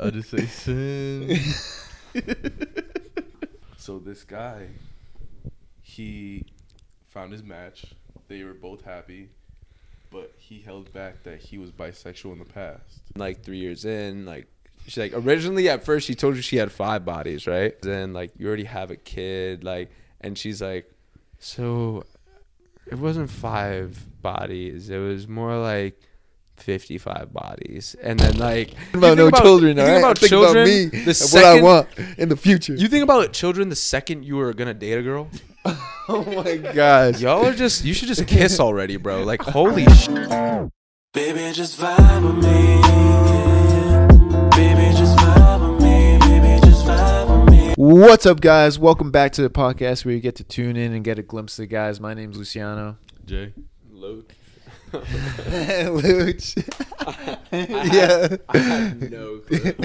I'll just say sin. so this guy, he found his match. They were both happy, but he held back that he was bisexual in the past. like three years in, like she's like originally at first she told you she had five bodies, right? Then like you already have a kid, like, and she's like, so it wasn't five bodies, it was more like. 55 bodies and then like you about think no children, you think right? about Think about me the and what I want in the future. you think about children the second you were gonna date a girl oh my gosh. y'all are just you should just kiss already bro like holy shit Baby, just vibe with me. Baby, just vibe with me. Baby, just vibe with me. What's up, guys? Welcome back to the podcast where you get to tune in and get a glimpse of the guys. My name's Luciano. Jay, Luke Luch. I yeah. I have no clue.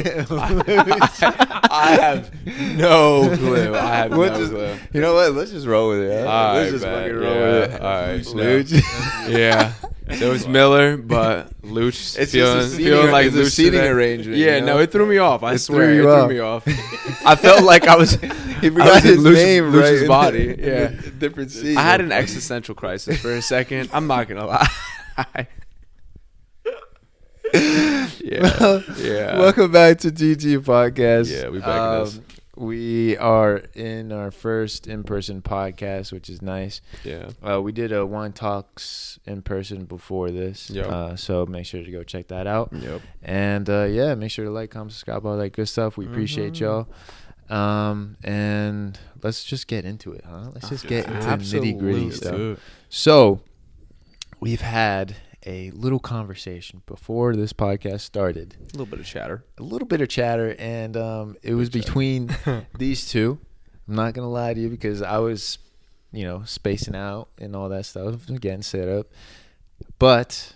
I have no clue. I have We'll no just- clue. You know what? Let's just roll with it. huh? All Let's right, just fucking roll Yeah, with it. all right, Luch. Yeah. So it's Miller, but Luch It's feeling, seating, feeling like it's Luch seating today. arrangement. Yeah, you know? no, it threw me off. I It swear, threw it you threw me off. I felt like I was. he I forgot was in his Luch- name, Luch's right? body, yeah. different season. I had an existential crisis for a second. I'm not gonna lie. yeah, yeah. Welcome back to TT Podcast. Yeah, we back in this. Um, We are in our first in-person podcast, which is nice. Yeah. Uh, we did a Wine Talks in person before this, Yep. uh, so make sure to go check that out. Yep. And uh, yeah, make sure to like, comment, subscribe, all that good stuff. We appreciate y'all. Um, and let's just get into it, huh? Let's just get into nitty gritty Absolutely. stuff. So, we've had a little conversation before this podcast started. A little bit of chatter. A little bit of chatter, and um, it was between these two. I'm not gonna lie to you because I was, you know, spacing out and all that stuff, getting set up. But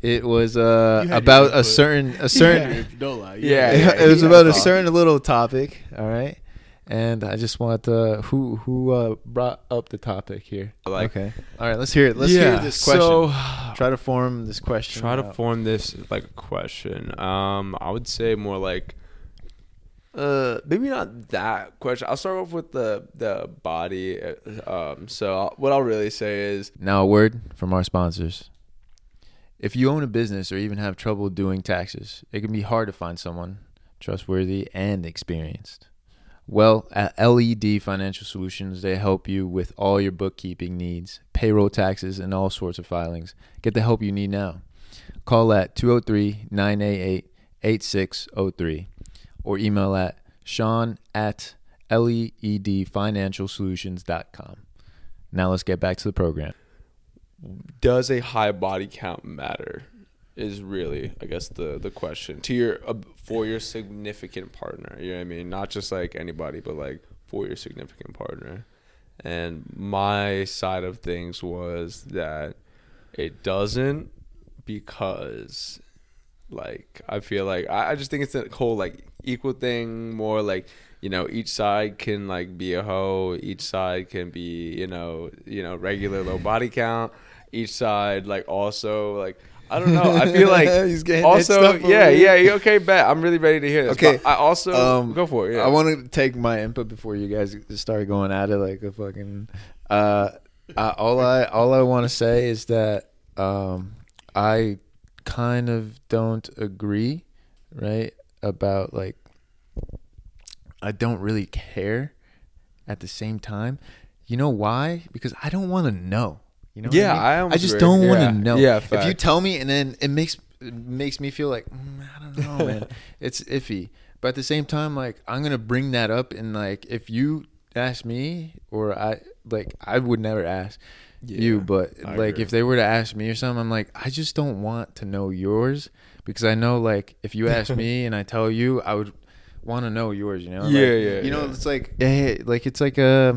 it was uh, You had your about a certain a certain don't lie. Yeah, it was about a yeah. certain little topic. All right. And I just want uh, who who uh, brought up the topic here. Like- okay. All right. Let's hear it. Let's hear this question. So, Try to form this question. try to form this like a question. Um, I would say more like, uh, maybe not that question. I'll start off with the the body. uh, Um, so I'll, what I'll really say is, Now, a word from our sponsors. If you own a business or even have trouble doing taxes, it can be hard to find someone trustworthy and experienced. Well, at LED Financial Solutions, they help you with all your bookkeeping needs, payroll taxes, and all sorts of filings. Get the help you need now. Call at 203 988 8603 or email at sean at ledfinancialsolutions.com. Now let's get back to the program. does a high body count matter? Is really, I guess, the the question to your uh, for your significant partner. You know what I mean? Not just like anybody, but like for your significant partner. And my side of things was that it doesn't because like I feel like I, I just think it's a whole like equal thing, more like you know each side can like be a hoe, each side can be you know you know regular low body count, each side like also like I don't know. I feel like He's getting also yeah yeah you- okay bet I'm really ready to hear this. Okay, I also um, go for it. Yeah. I want to take my input before you guys start going at it like a fucking. Uh, uh, all I all I want to say is that um, I kind of don't agree, right? About like, I don't really care. At the same time, you know why? Because I don't want to know. You know? Yeah, I, mean? I almost just agree. don't want Yeah. to know. Yeah, if you tell me, and then it makes it makes me feel like mm, I don't know, man. it's iffy. But at the same time, like I'm gonna bring that up, and like if you ask me, or I like I would never ask you, but I like agree. if they were to ask me or something, I'm like I just don't want to know yours because I know like if you ask me and I tell you, I would want to know yours. You know? Yeah, Like, yeah, You know, yeah. it's like hey, like it's like uh,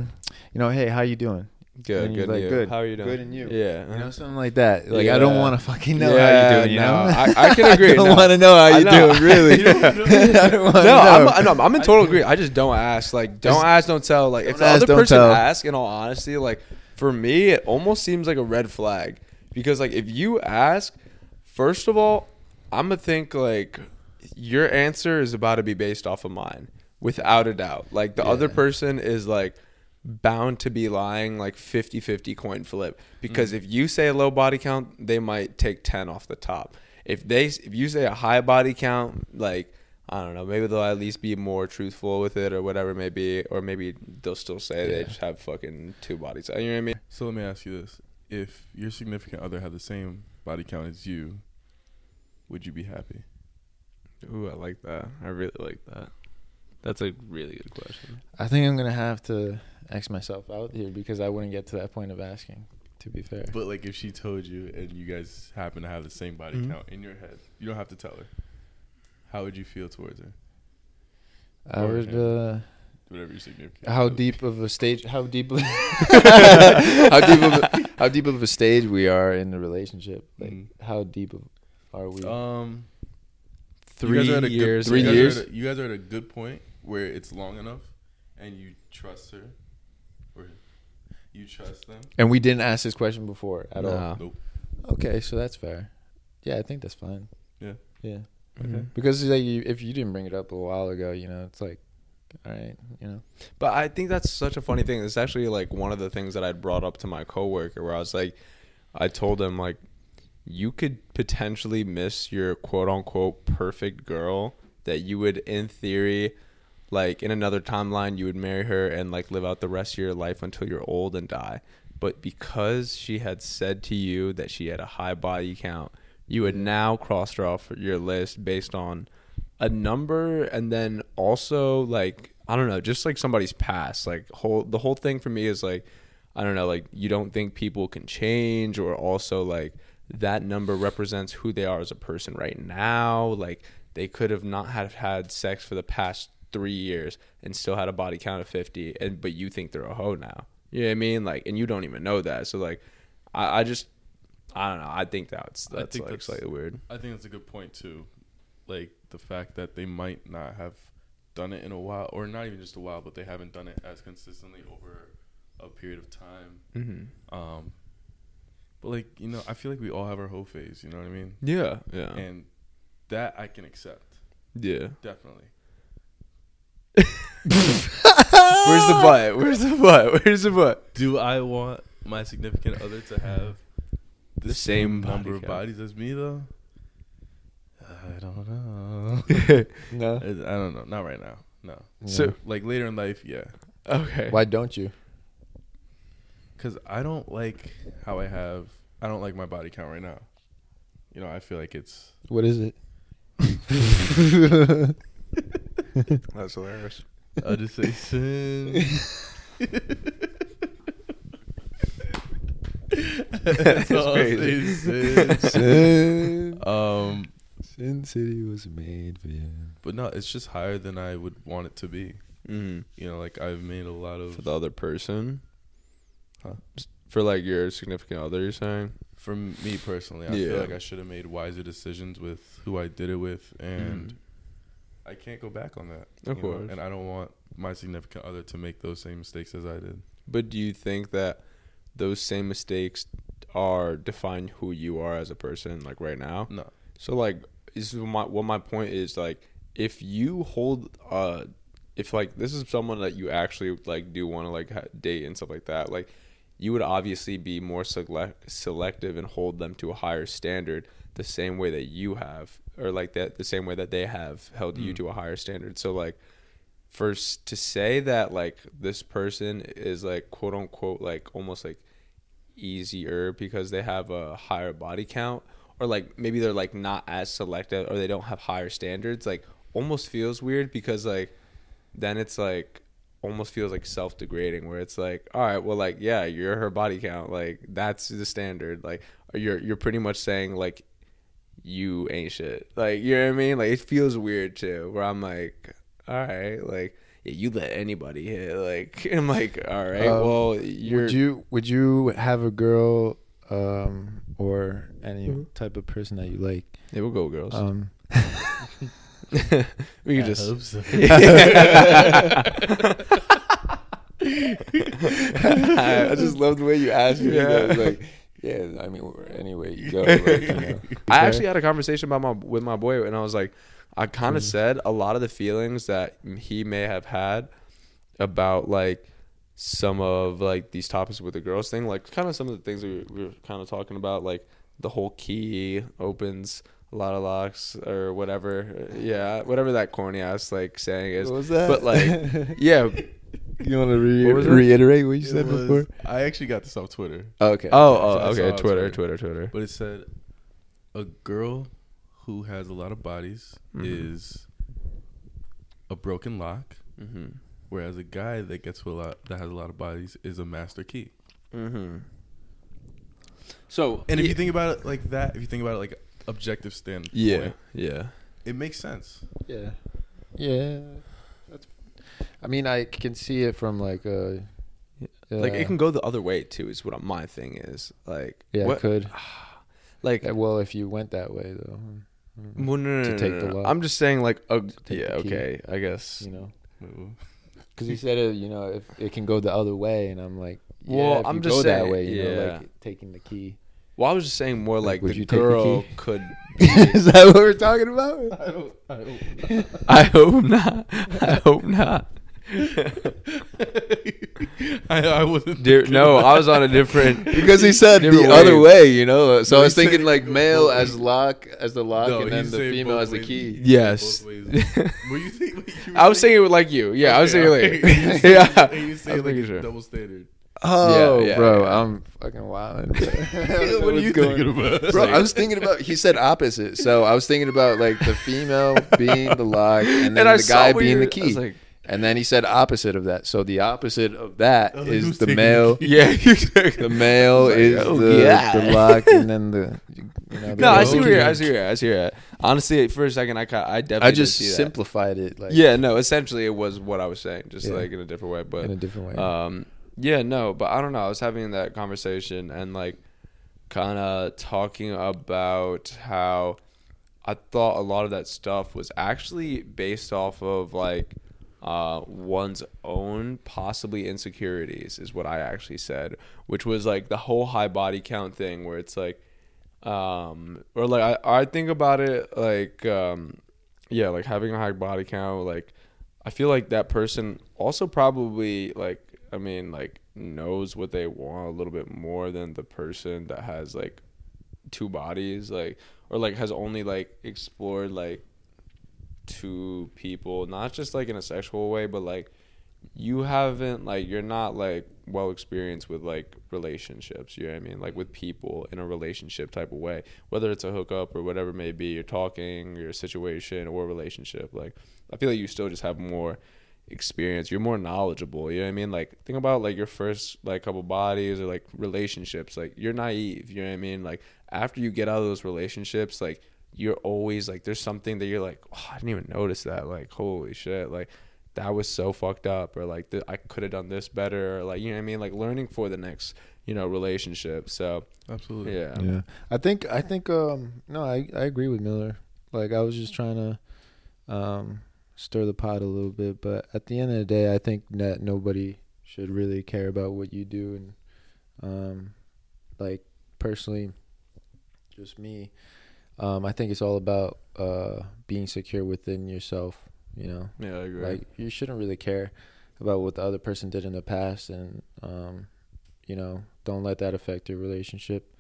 you know, hey, how you doing? Good, And good, like, good. How are you doing? Good, and you? Yeah, You know, something like that. Like I don't want to fucking know how Yeah, you doing. You no, know, I- I can agree, I don't no. want to know how you know. doing. Really, You don't- I don't want to no, know. I'm, no, I'm in total agree. I just don't ask. Like, don't Just- ask, don't tell. Like, if Don't the ask, other person tell. asks, in all honesty, like for me, it almost seems like a red flag because, like, if you ask, first of all, I'm gonna think like your answer is about to be based off of mine without a doubt. Like the other person is like bound to be lying like 50-50 coin flip because mm. if you say a low body count, they might take 10 off the top. If they if you say a high body count, like I don't know, maybe they'll at least be more truthful with it or whatever it may be or maybe they'll still say they just have fucking two bodies. You know what I mean? So let me ask you this: If your significant other had the same body count as you, would you be happy? Ooh, I like that. I really like that. That's a really good question. I think I'm gonna have to X myself out here because I wouldn't get to that point of asking. To be fair, But like, if she told you and you guys happen to have the same body Mhm. count in your head, you don't have to tell her. How would you feel towards her? I or would. him. Uh, Whatever your significant. how deep of a stage? How deep? Of, how deep of a, how deep of a stage we are in the relationship? Like Mhm. how deep are we? Um, Three guys are at a years. Good, Three you guys are years? at a- you guys are at a good point where it's long enough, and you trust her, or you trust them. and we didn't ask this question before at all. Nah. Nope. Okay, so that's fair. Yeah, I think that's fine. Yeah. Yeah. Mhm. Because like you, if you didn't bring it up a while ago, you know, it's like, all right, you know. But I think that's such a funny thing. It's actually like one of the things that I brought up to my coworker where I was like, I told him like, you could potentially miss your quote unquote perfect girl that you would in theory like in another timeline you would marry her and like live out the rest of your life until you're old and die. But because she had said to you that she had a high body count, you had now crossed her off your list based on a number and then also like I don't know, just like somebody's past. Like whole the whole thing for me is like I don't know, like you don't think people can change or also like that number represents who they are as a person right now. Like they could have not have had sex for the past three years and still had a body count of fifty and but you think they're a hoe now. You know what I mean? Like and you don't even know that. So like I, I just I don't know. I think that's that's think like that's- slightly weird. I think that's a good point too. Like the fact that they might not have done it in a while, or not even just a while, but they haven't done it as consistently over a period of time. Mm-hmm. Um, but like you know, I feel like we all have our whole phase. You know what I mean? Yeah, yeah, And that I can accept yeah. definitely. Where's the butt? Where's the butt? Where's the butt? Do I want my significant other to have the, The same, same number body of bodies as me though? I don't know. No. I I don't know. Not right now. No. So Like later in life, yeah. okay. why don't you? Cause I don't like how I have. I don't like my body count right now. You know, I feel like it's. What is it? That's hilarious. I'll just say sin. That's all I'll say, crazy. sin. Sin. Um, Sin City was made for you. but no, it's just higher than I would want it to be. Mm-hmm. You know, like I've made a lot of For the other person, Huh? For like your significant other, you're saying? for me personally. I Yeah. feel like I should have made wiser decisions with who I did it with, and Mhm. I can't go back on that. Of you know, course. and I don't want my significant other to make those same mistakes as I did. But do you think that those same mistakes are define who you are as a person, like right now? No. So like, this is my what my point is like, if you hold uh, if like this is someone that you actually like do want to like ha- date and stuff like that, like you would obviously be more select selective and hold them to a higher standard the same way that you have or like that the same way that they have held you Mm. to a higher standard so like first to say that like this person is like quote unquote like almost like easier because they have a higher body count or like maybe they're like not as selective or they don't have higher standards like almost feels weird because like then it's like almost feels like self-degrading where it's like all right well like yeah you're her body count like that's the standard like you're you're pretty much saying like you ain't shit like you know what i mean like it feels weird too where i'm like all right like yeah, you let anybody hit like i'm like all right Um, well you're Would you would you have a girl um or any Mm-hmm. type of person that you like yeah we'll go girls um we can just so. I just love the way you asked me. yeah that. like yeah I mean anyway you go like, you know. I actually had a conversation about my with my boy, and I was like, I kind of mm-hmm. said a lot of the feelings that he may have had about like some of like these topics with the girls thing, like kind of some of the things we, we were kind of talking about, like the whole key opens a lot of locks or whatever. Yeah, whatever that corny ass like saying is. What was that? But like, yeah. You want to re- What reiterate what you It said was- before? I actually got this off Twitter, Okay. Oh, oh, saw okay. it Twitter, Twitter. Twitter, Twitter. but it said a girl who has a lot of bodies Mhm. is a broken lock, Mm-hmm. whereas a guy that gets with a lot that has a lot of bodies is a master key. Mm-hmm. So, And if yeah, you think about it like that, if you think about it like objective standpoint, yeah, yeah, it makes sense. Yeah. Yeah. I mean, I can see it from like a. like uh, it can go the other way too. Is what my thing is. Like, Yeah, what, it could. like, Uh, Well, if you went that way, though, mm, well, no, no, to no, take the. I'm just saying, like, take yeah, okay, I guess. you know, because you said it, you know, if it can go the other way, and I'm like, yeah, Well, if I'm you just go that way, you know, like taking the key. Well, I was just saying more Like, like, would the you take the girl key? could. Is that what we're talking about? I don't. I don't. I hope not. I hope not. I, I wasn't. Dear, no, about I was on a different. because he said the different other way, you know. So I was thinking it like male both as lock as the lock, No, and then the female both as the key. Yes. both ways. Were you think? you I was saying it like you. Yeah, I was saying okay, like. yeah, you I say was like making a sure. double standard. Oh, Yeah, yeah, bro, yeah. I'm fucking wild. what are you going... thinking about? Bro, I was thinking about. He said opposite, so I was thinking about like the female being the lock, and then I the guy being the were- I was key. like- and then he said opposite of that. So the opposite of that like, is the taking the male. key? Yeah, The male like, is oh, the, yeah. the lock, and then the you know. The No, I see where you're. at, I see where you're. at, I see where you're. at. Honestly, for a second, I I definitely I just see that. simplified it like yeah, no. Essentially, it was what I was saying, just Yeah. like in a different way. But in a different way. Um, yeah, no, but I don't know. I was having that conversation and like kind of talking about how I thought a lot of that stuff was actually based off of like uh, one's own possibly insecurities, is what I actually said, which was like the whole high body count thing, where it's like, um, or like I, I think about it like, um, yeah, like having a high body count, like I feel like that person also probably like I mean like knows what they want a little bit more than the person that has like two bodies like or like has only like explored like two people not just like in a sexual way but like you haven't like you're not like well experienced with like relationships you know what i mean? Like with people in a relationship type of way whether it's a hookup or whatever it may be you're talking your situation or relationship like i feel like you still just have more experience. You're more knowledgeable you know what i mean? Like think about like your first like couple bodies or like relationships. Like you're naive you know what i mean? Like after you get out of those relationships like you're always like there's something that you're like oh, i didn't even notice that. Like holy shit like that was so fucked up or like th- i could have done this better or like you know what i mean? Like learning for the next you know relationship so Absolutely. yeah. Yeah, I think I think um no, I I agree with Miller. Like I was just trying to um stir the pot a little bit, but at the end of the day, I think that nobody should really care about what you do and um like personally just me um I think it's all about uh being secure within yourself, you know. yeah i agree Like you shouldn't really care about what the other person did in the past, and um, you know, don't let that affect your relationship.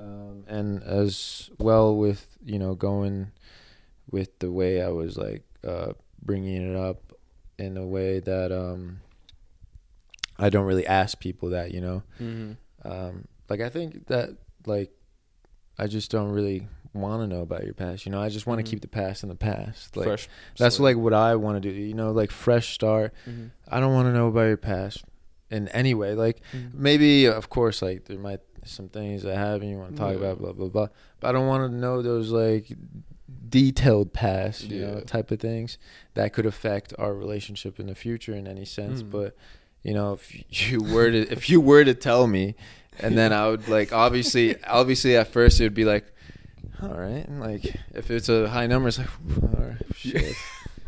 Um, and as well with you know going with the way I was like uh, bringing it up in a way that um, I don't really ask people that you know. mm-hmm. Um, like I think that like I just don't really want to know about your past. You know, I just want to Mhm. keep the past in the past. Like fresh that's like what I want to do. You know, like fresh start. Mhm. I don't want to know about your past in any way. Like Mhm. maybe, of course, like there might some things that happen you want to talk about, blah blah blah. But I don't want to know those like detailed past, you know, type of things that could affect our relationship in the future in any sense. Mm. But you know, if you were to if you were to tell me, and then I would like obviously obviously at first it would be like. All right, and like if it's a high number, it's like, all right, shit.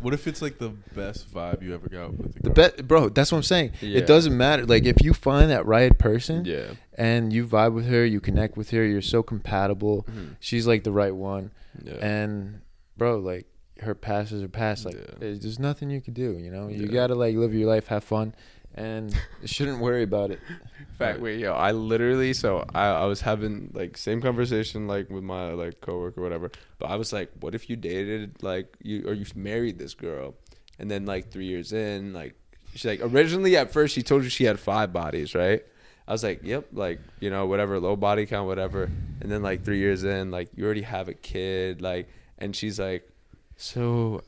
What if it's like the best vibe you ever got with The girl? bet, bro. That's what I'm saying. Yeah. It doesn't matter. Like if you find that right person yeah and you vibe with her, you connect with her, you're so compatible. Mhm. She's like the right one, yeah and bro, like her past is her past. Like Yeah. there's there's nothing you can do. You know, you Yeah. gotta like live your life, have fun, and shouldn't worry about it. In fact, wait, yo, I literally, so I, I was having like same conversation like with my like coworker, or whatever. But I was like, what if you dated like you or you married this girl, and then like three years in, like she's like originally at first she told you she had five bodies, right? I was like, yep, like you know whatever, low body count, whatever. And then like three years in, like you already have a kid, like, and she's like, so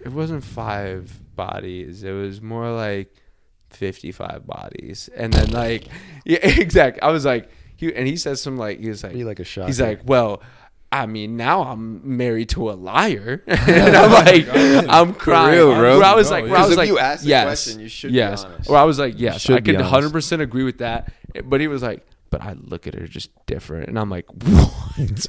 it wasn't five bodies, it was more like 55 bodies and then like yeah exactly i was like he and he says some like he was like Be like a shot. he's like well i mean now i'm married to a liar and i'm like i'm crying real, bro. where i was No, like yeah. where i 'Cause was if like you ask the yes question, you should be yes honest. or i was like yes i be could 100% agree with that but he was like but I look at her just different, and I'm like, what?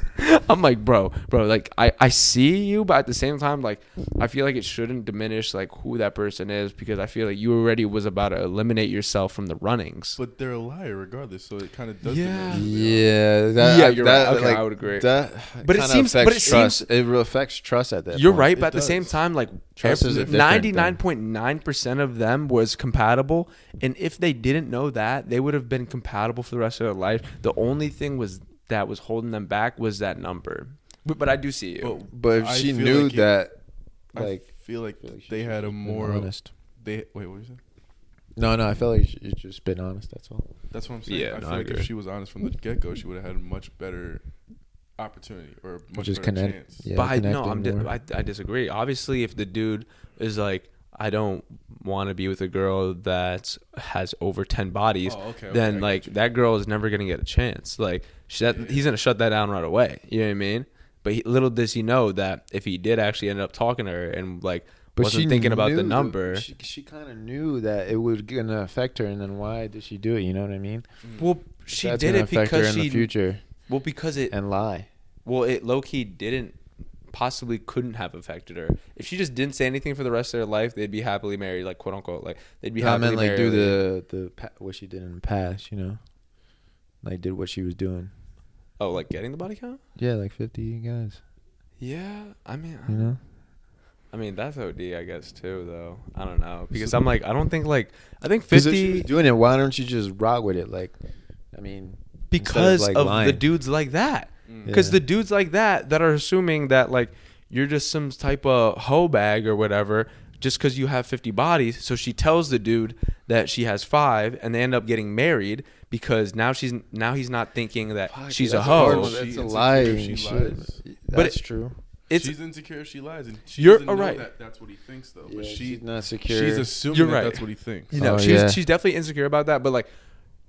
I'm like, bro, bro, like I, I see you, but at the same time, like I feel like it shouldn't diminish like who that person is because I feel like you already was about to eliminate yourself from the runnings. But they're a liar regardless, so it kind of does. Yeah. yeah, that, Yeah, I- you're that, right. Okay, like, I would agree. That But it seems- but affects it trust. seems- it affects trust at that. You're point. right, but It at the same time, like Trust is a different ninety thing. nine point nine percent of them was compatible, and if they didn't know that, they would have been compatible for the rest of their life. The only thing was that was holding them back was that number. But, but I do see you. But, But if I she knew like it- that, I like, feel like, feel like they had a more. honest. They wait. What you it? No, no, I felt like she's just been honest. That's all. That's what I'm saying. Yeah, I no, feel I like agree. if she was honest from the get go, she would have had a much better opportunity or much Just better connect- chance. yeah. but I, no, I'm di- I, I disagree. Obviously, if the dude is like, I don't want to be with a girl that has over ten bodies, Oh, okay, okay, then got like that girl is never gonna get a chance. Like she, that, he's gonna shut that down right away. You know what I mean? But he, little does he know that if he did actually end up talking to her and like wasn't thinking about the number, She, she kind of knew that it was gonna affect her, and then why did she do it? You know what I mean? Mm. well, she did it affect her because in she the future well because it and lie. well it low key didn't possibly couldn't have affected her if she just didn't say anything for the rest of their life they'd be happily married like quote unquote like they'd be No, I happily meant like married do the the pa- what she did in the past. You know, like did what she was doing. oh like getting the body count Yeah, like fifty guys. yeah i mean You know. I mean that's OD, I guess too. Though I don't know because I'm like I don't think like I think Because if she was fifty doing it, why don't you just rock with it? Like, I mean, because like, of the dudes like that. Because Yeah. the dudes like that that are assuming that like you're just some type of hoe bag or whatever just because you have 50 bodies. So she tells the dude that she has five, and they end up getting married because now she's now he's not thinking that Fuck, she's a that's hard, hoe. but She That's a insecure lie. if she and lies. But That's it- true. It's she's insecure if she lies, and she You're doesn't know alright. that that's what he thinks though. Yeah, but she, she's not secure. she's assuming You're that right. that's what he thinks. you know Oh, she's yeah. she's definitely insecure about that. But like,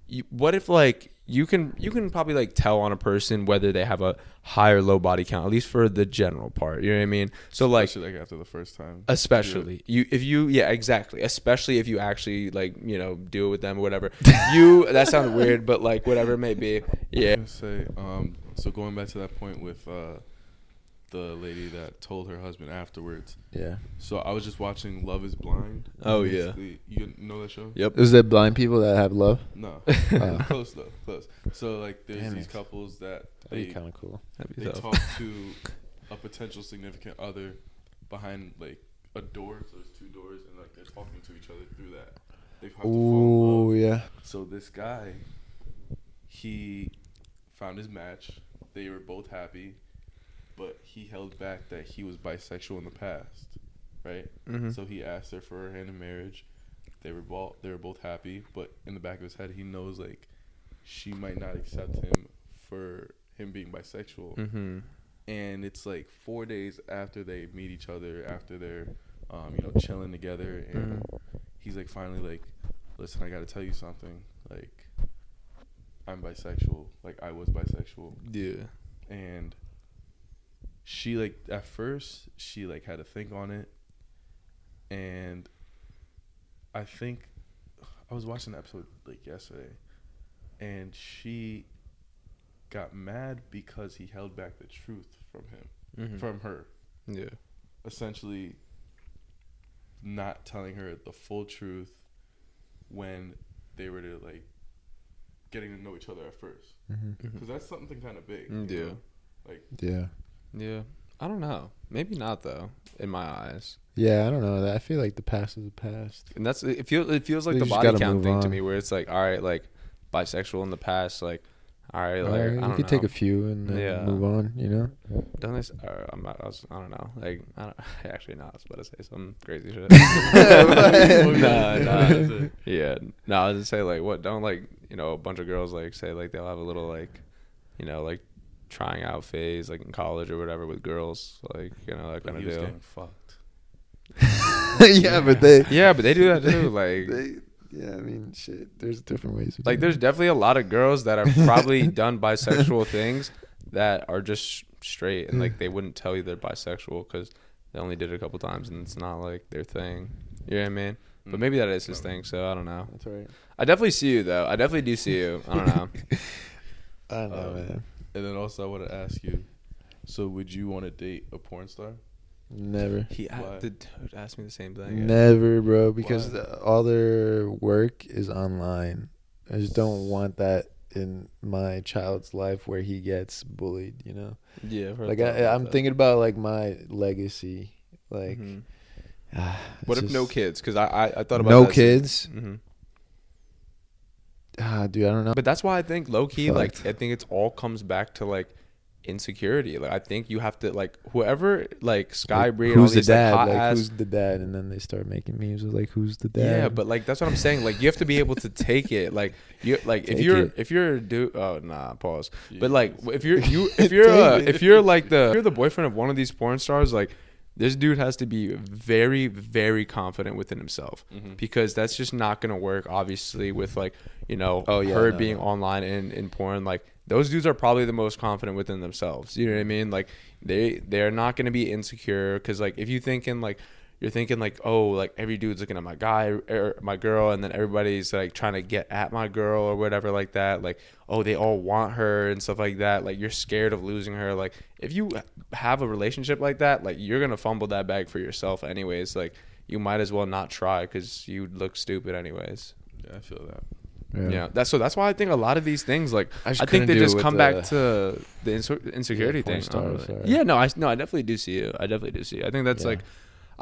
you, what if like you can you can probably like tell on a person whether they have a high or low body count at least for the general part. You know what I mean? So like Especially like after the first time. especially you if you yeah exactly especially if you actually like you know do it with them or whatever you that sounds weird but like whatever it may be yeah say, um, so going back to that point with uh, the lady that told her husband afterwards. Yeah. So I was just watching Love Is Blind. Oh, yeah. You know that show? yep Is there blind people that have love? No, Oh. close though, close. So like, there's Damn these it. couples that That'd be they kind of cool. That'd be they tough. talk to a potential significant other behind like a door. So there's two doors, and like they're talking to each other through that. They have to fall in love. Ooh, yeah. So this guy, he found his match. They were both happy, but he held back that he was bisexual in the past, right? Mhm. So he asked her for her hand in marriage. They were both they were both happy, but in the back of his head, he knows like she might not accept him for him being bisexual. mm-hmm And it's like four days after they meet each other, after they're um, you know chilling together, and Mhm. he's like finally like, listen, I got to tell you something. Like, I'm bisexual. Like I was bisexual, yeah and she like at first she like had to think on it, and I think I was watching the episode like yesterday, and she got mad because he held back the truth from him mm-hmm. from her yeah essentially not telling her the full truth when they were to like getting to know each other at first Mm-hmm. because that's something kind of big Mm, yeah. know? like Yeah. Yeah I don't know. Maybe not though. In my eyes, Yeah, I don't know. I feel like the past is the past. and that's it. Feels it feels like You the body count thing to me, where it's like, all right, like bisexual in the past, like, all right, like Alright, I you could take a few and Yeah. move on. You know. Don't they? s- Or I'm not, I, was, I don't know. Like, I don't, actually, no. I was about to say some crazy shit. Nah, nah. Yeah, no. I was just say like, what? Don't like, you know, a bunch of girls like say like they'll have a little like, you know, like trying out phase like in college or whatever with girls, like you know that But kind he of was deal. getting fucked. yeah, but they. Yeah, but they do that too. Like, They. Yeah, I mean, shit. There's different ways. like there's it. definitely a lot of girls that have probably done bisexual things that are just straight and like they wouldn't tell you they're bisexual because they only did it a couple times and it's not like their thing. You know what I mean? But Mm. maybe that is his thing, so I don't know. That's right. I definitely see you though. I definitely do see you. I don't know. I don't know, Um, man. And then also, I want to ask you. So, would you want to date a porn star? Never. He Why? the dude asked me the same thing. Never, bro. Because Why? the, all their work is online. I just don't want that in my child's life where he gets bullied. You know, Yeah, I've heard like I, I'm that. thinking about like my legacy. Like, Mhm. ah, What it's if no kids? Because I, I I thought about No that kids? hmm Ah, dude, I don't know. But that's why I think low key, like I think it's all comes back to like insecurity. Like I think you have to like whoever like Sky Like, Bree and all who's the these like, dad? hot Like, ass. who's the dad? And then they start making memes with like, who's the dad? yeah, but like that's what I'm saying. Like you have to be able to take it. Like you like if Take you're it. if you're a dude. Oh nah, pause. But like if you're you if you're uh, if you're like the if you're the boyfriend of one of these porn stars, like this dude has to be very very confident within himself Mhm. because that's just not gonna work. Obviously, with like you know Oh, yeah, her no, being no. online and in porn, like those dudes are probably the most confident within themselves. You know what I mean? Like they they're not gonna be insecure because like if you thinking like you're thinking like oh like every dude's looking at my guy or my girl and then everybody's like trying to get at my girl or whatever like that like oh they all want her and stuff like that like you're scared of losing her like if you have a relationship like that like you're gonna fumble that bag for yourself anyways like you might as well not try because you'd look stupid anyways Yeah, I feel that. yeah. that's so that's why i think a lot of these things like I i, think they just it with come the- back to the inse- insecurity Yeah, porn thing I don't really- yeah no i no i definitely do see you i definitely do see you. i think that's Yeah. like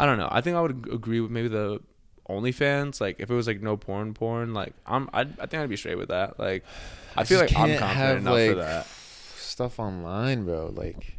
I don't know. I think I would agree with maybe the OnlyFans. Like if it was like no porn, porn. Like I'm, I'd, I think I'd be straight with that. Like I, I feel like I'm confident have, enough for like, that. stuff online, bro. Like,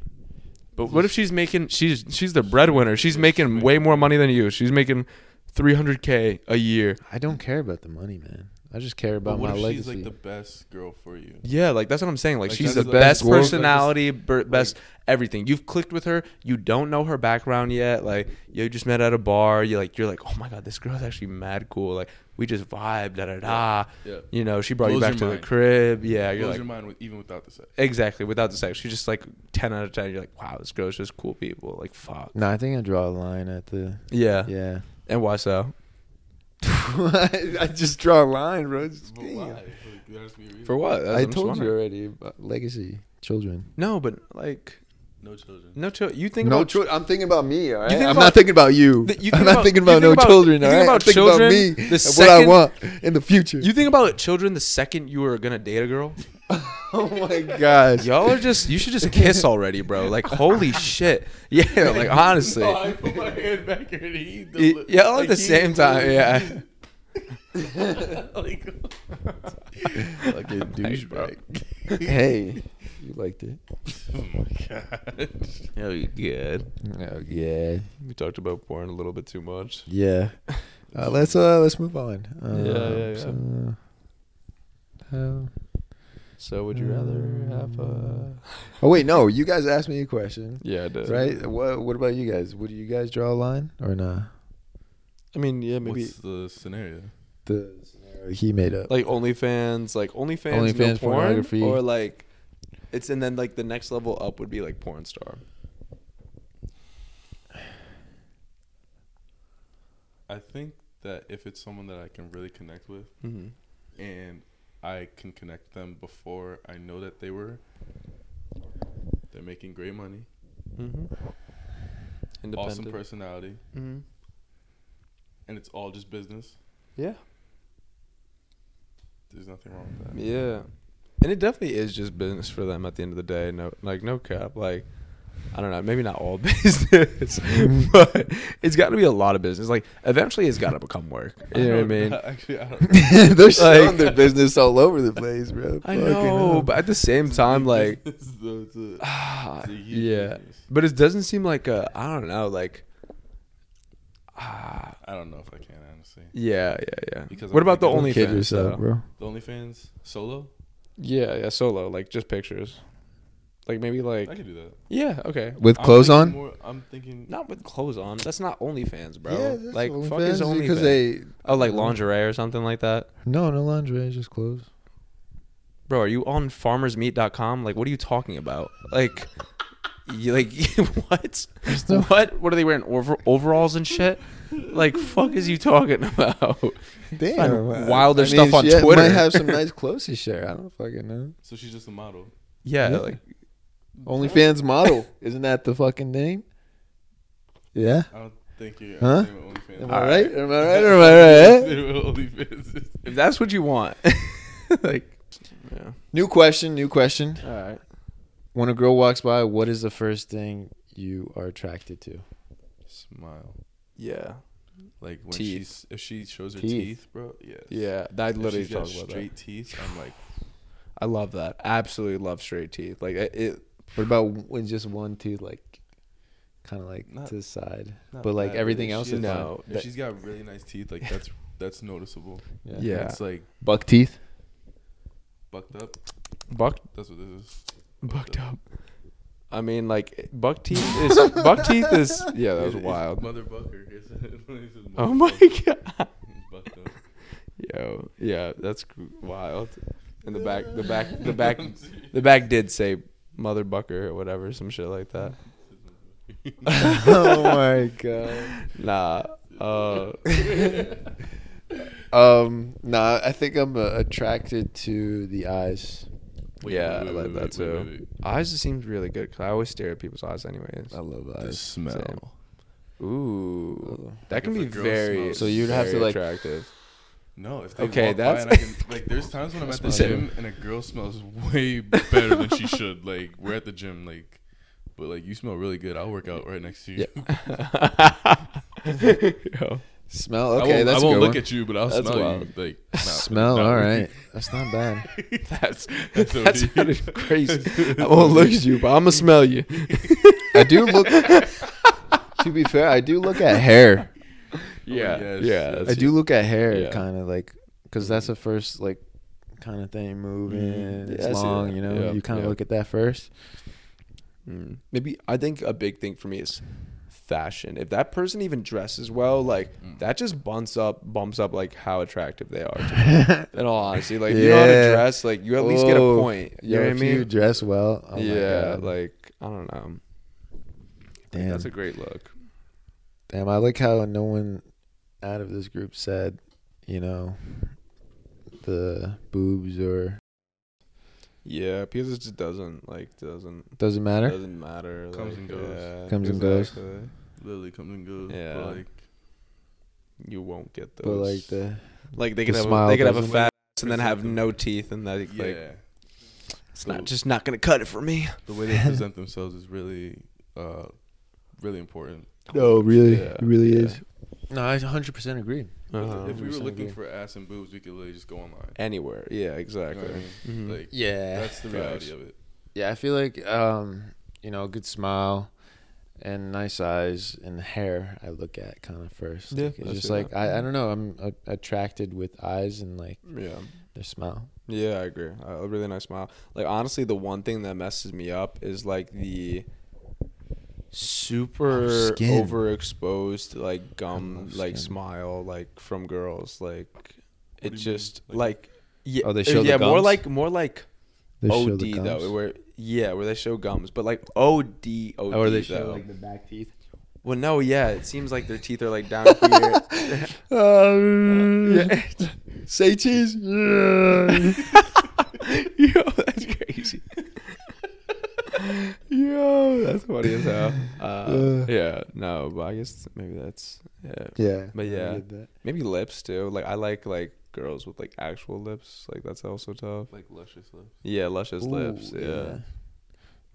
But what if she's making? She's she's the breadwinner. She's making way more money than you. She's making 300k a year. I don't care about the money, man. I just care about what my if legacy. she's like the best girl for you? Yeah, like that's what I'm saying. Like, Like, she's the the best best girl. personality, ber- best everything. You've clicked with her. You don't know her background yet. Like you just met at a bar. You like you're like, oh my god, this girl's actually mad cool. Like we just vibe. Da da da. Yeah. You know, she brought you Blows back to your the mind. crib. Yeah, you're Blows like your mind with, even without the sex. exactly without the sex. She's just like ten out of ten. You're like, wow, this girl's just cool people. Like fuck. no, I think I draw a line at the. Yeah. Yeah. And why so? I just draw a line, bro. Just But why? Like, there has to be a reason. For what? That's I what told you already. About legacy, children. No, but like No children. no. Ch- you think no about children. I'm thinking about me. All right. think I'm about- not thinking about you. Th- you I'm think not about- thinking about think no about- children. you think about I'm thinking children about me the and what I want in the future. You think about children the second you were gonna date a girl. oh my gosh. Y'all are just you should just kiss already, bro. Like holy shit. Yeah, like honestly. Oh, I put my hand back here and he. Y- Y'all at the same time, yeah. like, Fucking Nice, bro. douchebag. hey, you liked it. oh my god. Oh, you good. Oh yeah, We talked about porn a little bit too much. yeah. Uh, let's uh let's move on. Um, Yeah, yeah, yeah. So, how- So would you rather have a oh wait, no. You guys asked me a question, Yeah, it does. right? What What about you guys? Would you guys draw a line or not? I mean, yeah, maybe What's the scenario? The scenario he made up. like OnlyFans, like OnlyFans, no OnlyFans porn, pornography. or like it's and then like the next level up would be like porn star. I think that if it's someone that I can really connect with Mm-hmm. and I can connect them before I know that they were, they're making great money, Mm-hmm. awesome personality, Mm-hmm. and it's all just business. Yeah. There's nothing wrong with that. Yeah. And it definitely is just business for them at the end of the day. No, like no cap. Like, I don't know, maybe not all business, but it's got to be a lot of business. Like eventually, it's got to become work. You know what I mean? Actually, I don't They're showing Like- their business all over the place, bro. I know, but at the same time, like, It's a- it's a- ah, huge yeah. But it doesn't seem like a. I don't know, like. Ah, I don't know if I can honestly. yeah, yeah, yeah. Because what I'm about the OnlyFans, yourself, bro. The OnlyFans solo, Yeah, yeah, solo, like just pictures, like maybe like I could do that. yeah, okay. With I'm clothes thinking on? More, I'm thinking. Not with clothes on. That's not OnlyFans, bro. Yeah, that's like fuck is OnlyFans? because they oh, like lingerie or something like that. no no lingerie, just clothes. Bro, are you on farmersmeat.com? Like, what are you talking about? Like, you like what? no- What? What are they wearing? Over- overalls and shit? Like, fuck is you talking about? Damn, Find uh, wilder I mean, stuff on she Twitter. Might have some nice clothes to share. I don't fucking know. So she's just a model. Yeah, Yeah. like OnlyFans model, isn't that the fucking name? Yeah. I don't think you're. Huh? OnlyFans Am. I All right? right. Am I right? Or am I right? What OnlyFans is. if that's what you want, like, yeah. New question. New question. All right. When a girl walks by, what is the first thing you are attracted to? Smile. Yeah. Like when Teeth. she's if she shows her Teeth. teeth, bro. Yes. Yeah. I If literally she's got talk about straight that. teeth. I'm like, I love that. Absolutely love straight teeth. Like it. it What about when just one tooth, like, kind of like Not- to the side, not but like bad, everything if else she is has- fine? No. If that- she's got really nice teeth, like that's that's noticeable. Yeah. Yeah. It's like Buck teeth. bucked up. buck That's what this is. bucked up. I mean, like buck teeth is buck teeth is yeah. That was It's wild. Mother bucker. It's- it's Oh my bucker. god. It's bucked up. Yo, yeah, that's cr- wild. And the back, the back, the back, the back did say mother bucker or whatever, some shit like that. oh my god. Nah. Uh, Um, nah, I think I'm uh, attracted to the eyes. Wait, yeah, wait, I like wait, that wait, too. wait, wait. Eyes just seems really good because I always stare at people's eyes, anyways. I love The eyes. smell. Ooh, that Like can be very. smells- So you'd have to, like- attractive. No, if they Okay, walk by that's- and I can, like, there's times when I'm at the Same. gym and a girl smells way better than she should. Like, we're at the gym, like, but like you smell really good. I'll work out right next to you. Yo. Smell. I Okay, won't, that's I won't good look one. at you, but I'll That's smell wild. you. Like, nah, Smell. nah, All we- right, that's not bad. That's That's that OD. sounded crazy. I won't look at you, but I'm gonna smell you. I do look. to be fair, I do look at hair. Yeah, yes, yeah. yes. I do look at hair, Yeah. kind of like, because that's the first like kind of thing moving. Mhm. It's Yeah, I long, you know. Yeah, You kind of yeah. look at that first. Mm. Maybe I think a big thing for me is fashion. If that person even dresses well, like Mm. that just bumps up bumps up like how attractive they are. To. In all honesty, like you know how to dress, like you at least get a Oh, point. You Yo, know what I mean? you dress well, oh yeah, like I don't know. Like, damn, that's a great look. damn. I like how no one out of this group said, you know, the boobs or Yeah, because it just doesn't like doesn't doesn't matter. doesn't matter. Comes like, and goes. yeah, Comes and goes. exactly. Literally comes and goes. Yeah. But like, You won't get those. But like the like they the could have smile a, they could have a doesn't- fat ass and then have Present no teeth and that yeah, like it's not just not gonna cut it for me. the way they present themselves is really, uh, really important. no, really, Yeah, it really yeah. is. No, I 100 percent agree. Uh-huh. if we were looking agree. for ass and boobs, we could literally just go online. Anywhere, yeah, You know exactly. what I mean? Mhm. Like, Yeah, that's the Facts. reality of it. yeah. I feel like um, you know, a good smile and nice eyes and hair. I look at kind of first. Yeah, Like, it's just like. I, I don't know. I'm uh, attracted with eyes and like yeah, their smile. yeah, I agree. Uh, a really nice smile. Like honestly, the one thing that messes me up is like the super Oh, skin. overexposed like gum Oh, like smile like from girls like it do mean? just Like- like yeah Oh, they show the yeah more like more like They show OD the gums. though where yeah where they show gums but like OD OD or they though. show like the back teeth. well no yeah it seems like their teeth are like down here Um, yeah. Say cheese. Yo, that's crazy. Yo, that's funny as hell. Uh, yeah, no, but I guess maybe that's yeah. yeah, But yeah. Maybe lips too. Like I like like girls with like actual lips. Like that's also tough. Like luscious lips. Yeah, luscious lips. Ooh, Yeah.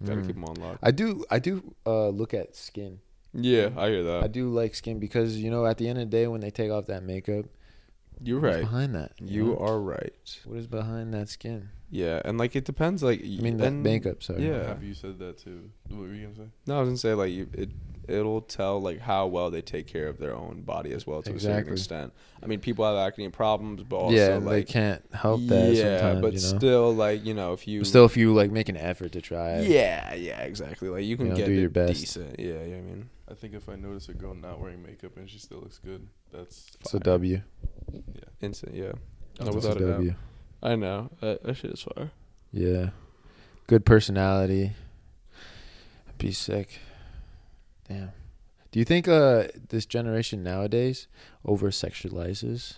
Gotta Mm. keep them on lock. I do. I do uh, look at skin. Yeah, I hear that. I do like skin because you know at the end of the day when they take off that makeup, You're right. behind that? You know? are right. What is behind that skin? Yeah, and like it depends. Like I mean that makeup. Sorry. yeah. Have you said that too? What were you gonna say? No, I was gonna say like you, it it'll tell like how well they take care of their own body as well to a certain extent. I mean, people have acne problems, but also yeah, and they can't help that. yeah, sometimes, but you know? still like you know if you But still, if you like make an effort to try it, yeah yeah exactly like you can know, get do it your best. decent. Yeah, yeah, I mean I think if I notice a girl not wearing makeup and she still looks good, that's it's a fire. W. Yeah. instant. Yeah, That's no, without a a doubt. I know that, that shit is. Yeah, good personality. Be sick. Damn. Do you think uh this generation nowadays over sexualizes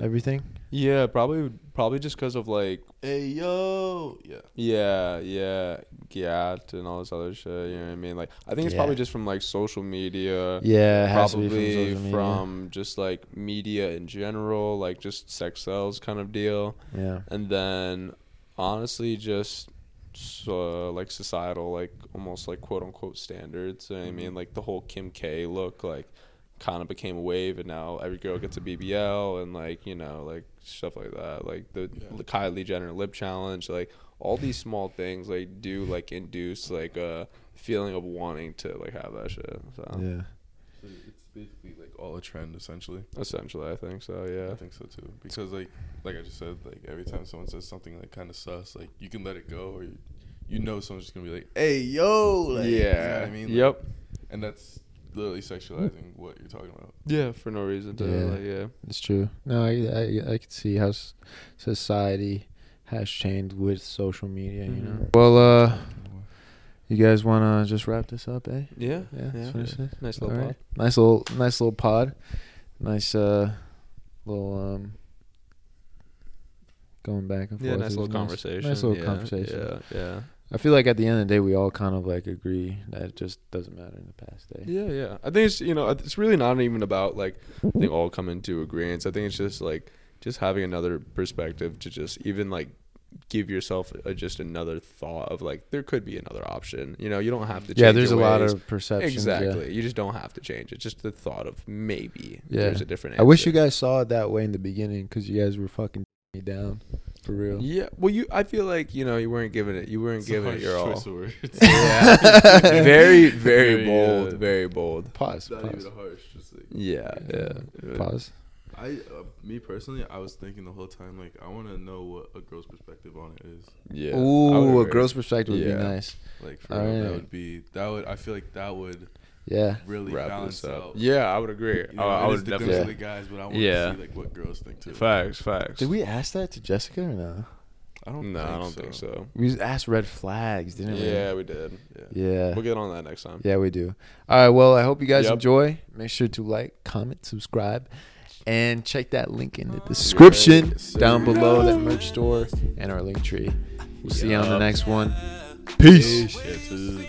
everything? Yeah, probably probably just because of like Hey yo, yeah. Yeah, yeah, GAT and all this other shit. You know what I mean? Like, I think it's Yeah. probably just from like social media. Yeah, it has to be probably from social media. from just like media in general, like just sex sells kind of deal. yeah. And then honestly, just so, like societal, like almost like quote unquote standards. You know what I mean, Mm-hmm. like the whole Kim K look, like kind of became a wave, and now every girl gets a mm-hmm. BBL and like you know like stuff like that. Like the Yeah. Kylie Jenner lip challenge, like all these small things like do like induce like a feeling of wanting to like have that shit. So Yeah. So it's basically like all a trend essentially. essentially, I think so. Yeah. I think so too. Because like like I just said, like every time someone says something like kind of sus, like you can let it go, or you, you know someone's just gonna be like, "Hey yo," like, you know yeah. what I mean, Like, yep. and that's literally sexualizing what you're talking about. Yeah, for no reason to Yeah. like yeah. It's true. No, I I, I can see how society has changed with social media. You know. Well, uh, you guys want to just wrap this up, eh? Yeah. Yeah. Yeah. finish? Nice little right. Nice little, nice little pod. Nice, uh, little um, going back and forth. Yeah, nice little was conversation. Nice little yeah, conversation. Yeah, yeah. I feel like at the end of the day, we all kind of like agree that it just doesn't matter in the past day. Yeah, yeah. I think it's you know it's really not even about like think all come into agreement. I think it's just like just having another perspective to just even like give yourself a, just another thought of like there could be another option. You know, you don't have to. Change Yeah, there's a your lot of perceptions. yeah. exactly. You just don't have to change it. Just the thought of maybe Yeah. there's a different. I wish you guys saw it that way in the beginning because you guys were fucking me down for real. Yeah, well, you. I feel like you know you weren't giving it. You weren't It's a giving it harsh your all. of words. Yeah, very, very Very, bold. uh, very bold. Pause. Not Pause. even harsh, just like Yeah, yeah. Pause. I, uh, me personally, I was thinking the whole time, like, I want to know what a girl's perspective on it is. Yeah. Ooh, a girl's perspective would Yeah. be nice. Like, for All real, that right. would be that would. I feel like that would Yeah. really Wrap balance this up. out. Yeah, I would agree. You know, uh, I, I would is the definitely. dudes and the guys, but I want Yeah. to see like what girls think too. Facts, facts. Did we ask that to Jessica or no? I don't. No, I don't think so. We just asked red flags, didn't we? Yeah, we did. Yeah. Yeah. We'll get on that next time. Yeah, we do. All right. Well, I hope you guys Yep. enjoy. Make sure to like, comment, subscribe, and check that link in the description Yes, sir. down below, that merch store, and our link tree. We'll see you on the Yup. next one. Peace. Peace. Yeah, too.